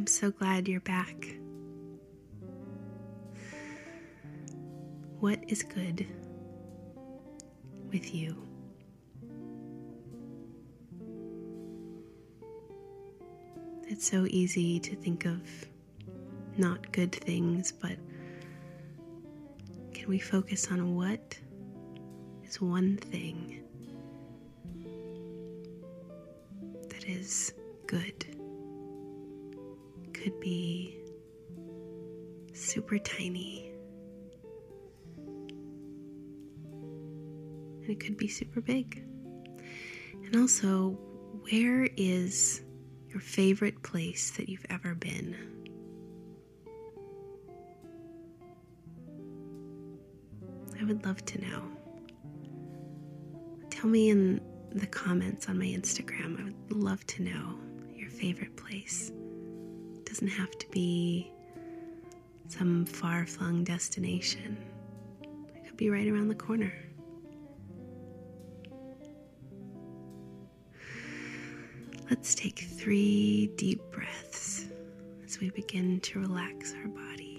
I'm so glad you're back. What is good with you? It's so easy to think of not good things, but can we focus on what is one thing that is good? Could be super tiny, and it could be super big. And also, where is your favorite place that you've ever been? I would love to know. Tell me in the comments on my Instagram. I would love to know your favorite place. Doesn't have to be some far flung destination, it could be right around the corner. Let's take three deep breaths as we begin to relax our body.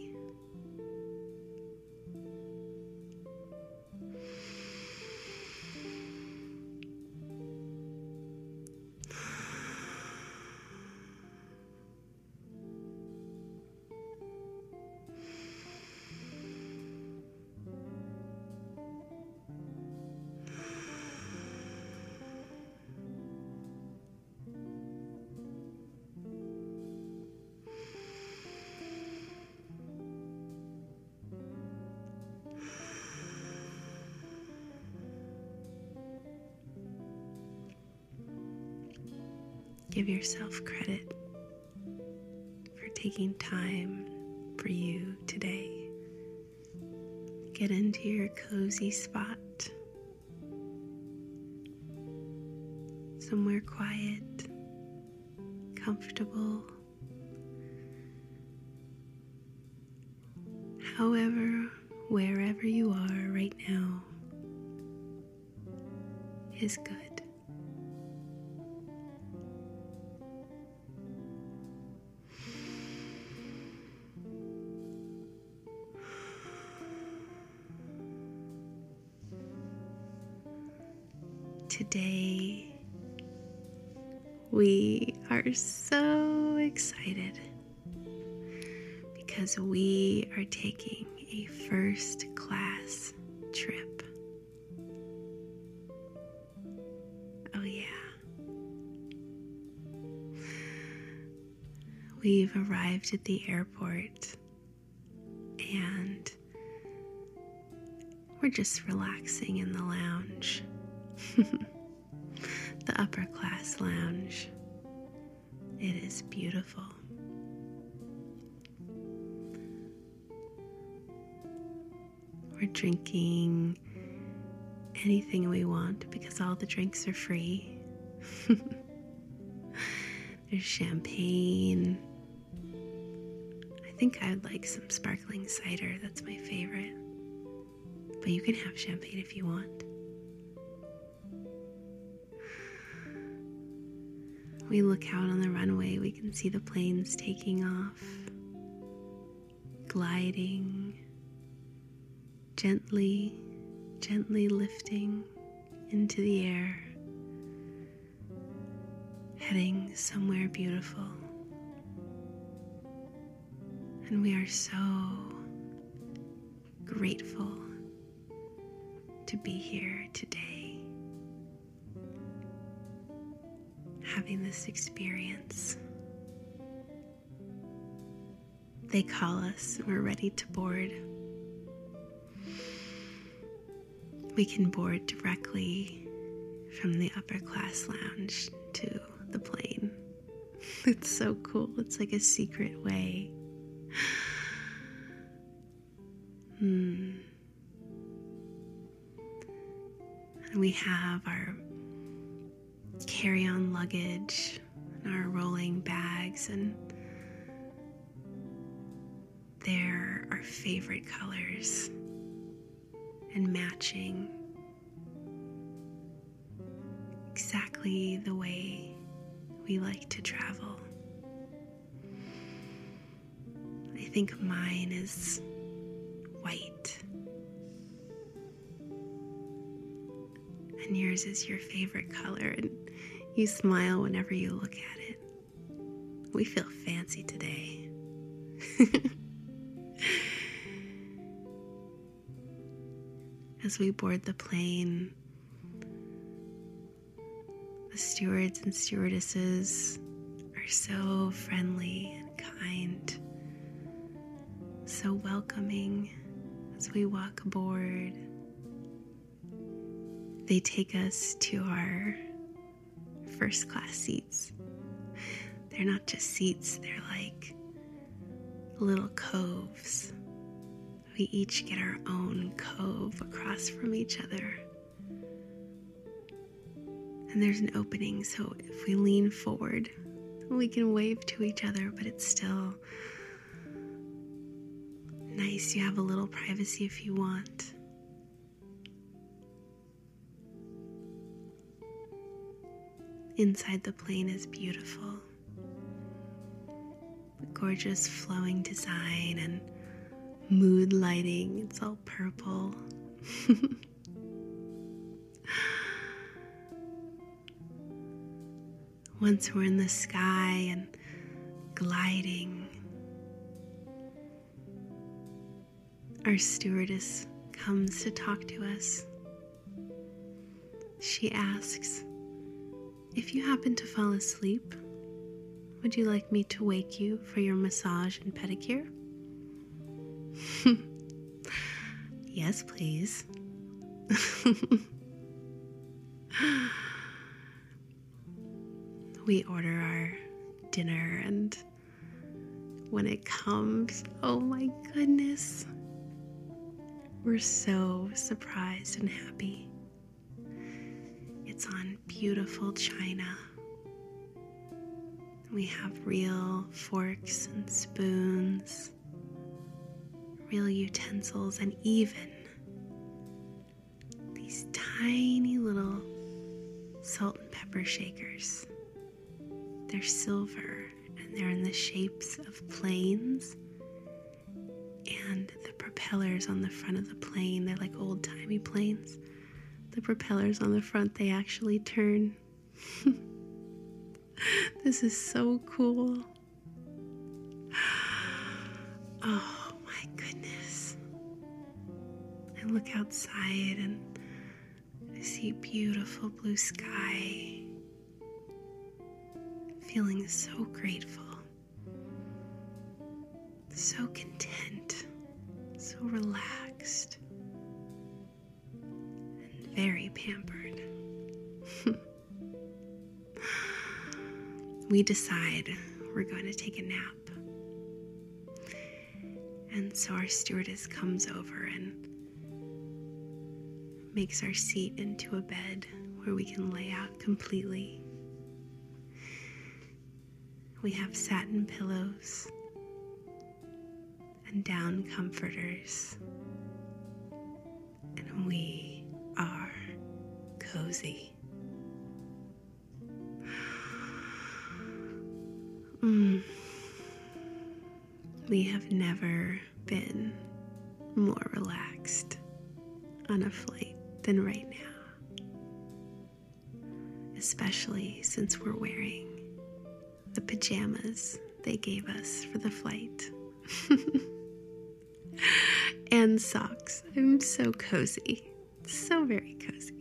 Give yourself credit for taking time for you today. Get into your cozy spot, somewhere quiet, comfortable. However, wherever you are right now is good. Today, we are so excited because we are taking a first class trip. Oh, yeah. We've arrived at the airport and we're just relaxing in the lounge. upper class lounge. It is beautiful. We're drinking anything we want because all the drinks are free. There's champagne. I think I would like some sparkling cider. That's my favorite. But you can have champagne if you want. we look out on the runway, we can see the planes taking off, gliding, gently, gently lifting into the air, heading somewhere beautiful. And we are so grateful to be here today. Having this experience. They call us, we're ready to board. We can board directly from the upper class lounge to the plane. It's so cool. It's like a secret way. Hmm. And we have our carry on luggage and our rolling bags, and they're our favorite colors and matching exactly the way we like to travel. I think mine is white. And yours is your favorite color, and you smile whenever you look at it. We feel fancy today. As we board the plane, the stewards and stewardesses are so friendly and kind, so welcoming as we walk aboard. They take us to our first class seats. They're not just seats, they're like little coves. We each get our own cove across from each other. And there's an opening, so if we lean forward, we can wave to each other, but it's still nice. You have a little privacy if you want. Inside the plane is beautiful. The gorgeous flowing design and mood lighting. It's all purple. Once we're in the sky and gliding, our stewardess comes to talk to us. She asks, If you happen to fall asleep, would you like me to wake you for your massage and pedicure? yes, please. we order our dinner, and when it comes, oh my goodness, we're so surprised and happy. On beautiful china. We have real forks and spoons real utensils, and even these tiny little salt and pepper shakers. They're silver and they're in the shapes of planes. And the propellers on the front of the plane, they're like old timey planes. The propellers on the front, they actually turn. this is so cool. Oh my goodness. I look outside and I see beautiful blue sky. Feeling so grateful, so content, so relaxed, pampered. we decide we're going to take a nap. And so our stewardess comes over and makes our seat into a bed where we can lay out completely. We have satin pillows and down comforters, cozy. Mm. We have never been more relaxed on a flight than right now. Especially since we're wearing the pajamas they gave us for the flight. and socks. I'm so cozy. So very cozy.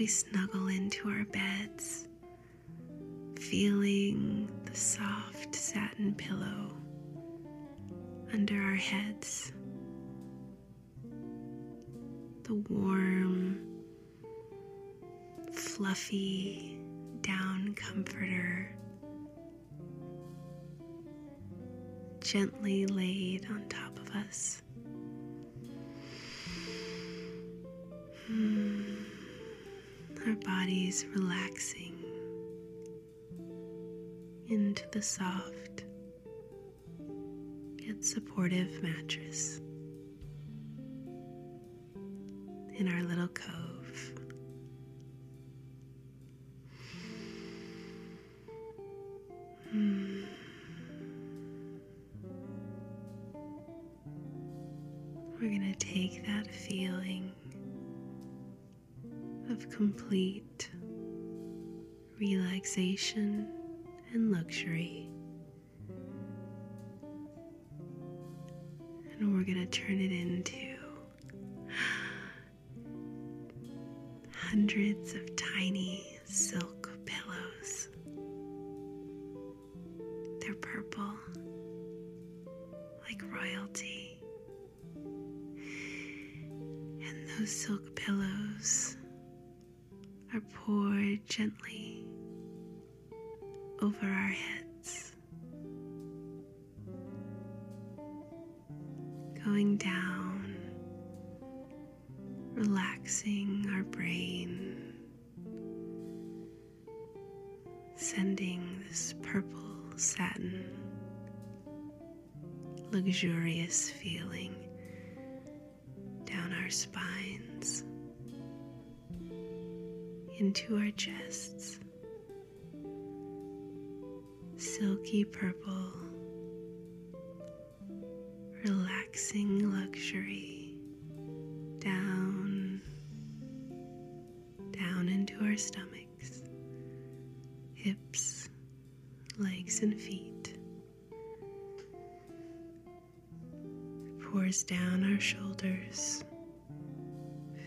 We snuggle into our beds, feeling the soft satin pillow under our heads, the warm, fluffy down comforter gently laid on top of us. Hmm. Bodies relaxing into the soft yet supportive mattress in our little cove. Hmm. We're going to take that feeling complete relaxation and luxury. And we're going to turn it into hundreds of tiny silk pillows. They're purple, like royalty. And those silk pillows gently over our heads, going down, relaxing our brain, sending this purple satin, luxurious feeling down our spines into our chests. Silky purple, relaxing luxury down, down into our stomachs, hips, legs, and feet. Pours down our shoulders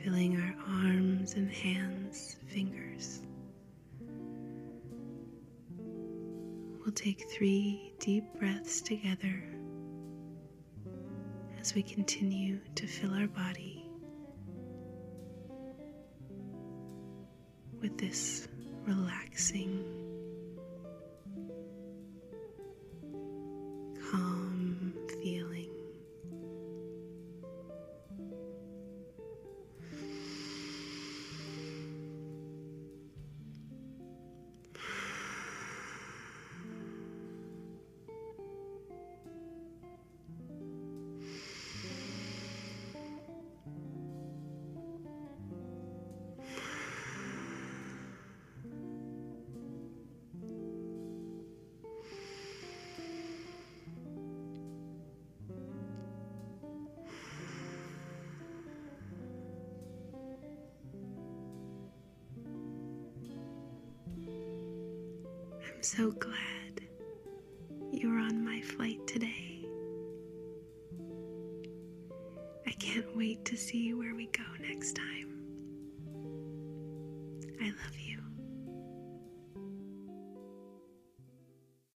filling our arms and hands, fingers. We'll take three deep breaths together as we continue to fill our body with this relaxing, calm so glad